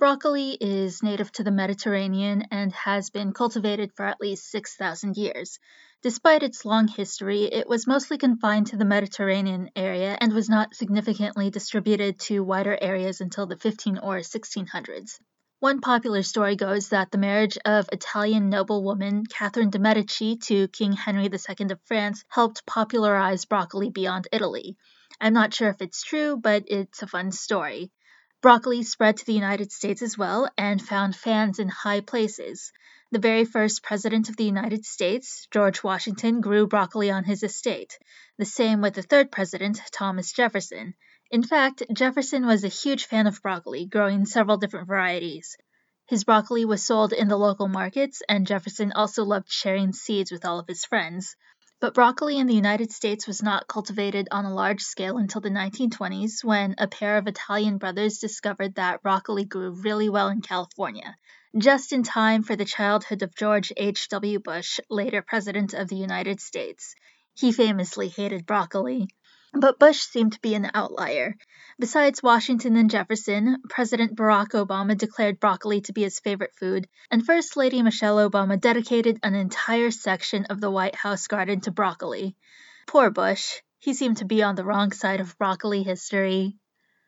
Broccoli is native to the Mediterranean and has been cultivated for at least 6,000 years. Despite its long history, it was mostly confined to the Mediterranean area and was not significantly distributed to wider areas until the 15 or 1600s. One popular story goes that the marriage of Italian noblewoman Catherine de' Medici to King Henry II of France helped popularize broccoli beyond Italy. I'm not sure if it's true, but it's a fun story. Broccoli spread to the United States as well and found fans in high places. The very first president of the United States, George Washington, grew broccoli on his estate. The same with the third president, Thomas Jefferson. In fact, Jefferson was a huge fan of broccoli, growing several different varieties. His broccoli was sold in the local markets, and Jefferson also loved sharing seeds with all of his friends. But broccoli in the United States was not cultivated on a large scale until the 1920s when a pair of Italian brothers discovered that broccoli grew really well in California, just in time for the childhood of George H.W. Bush, later President of the United States. He famously hated broccoli. But Bush seemed to be an outlier. Besides Washington and Jefferson, President Barack Obama declared broccoli to be his favorite food, and First Lady Michelle Obama dedicated an entire section of the White House garden to broccoli. Poor Bush. He seemed to be on the wrong side of broccoli history.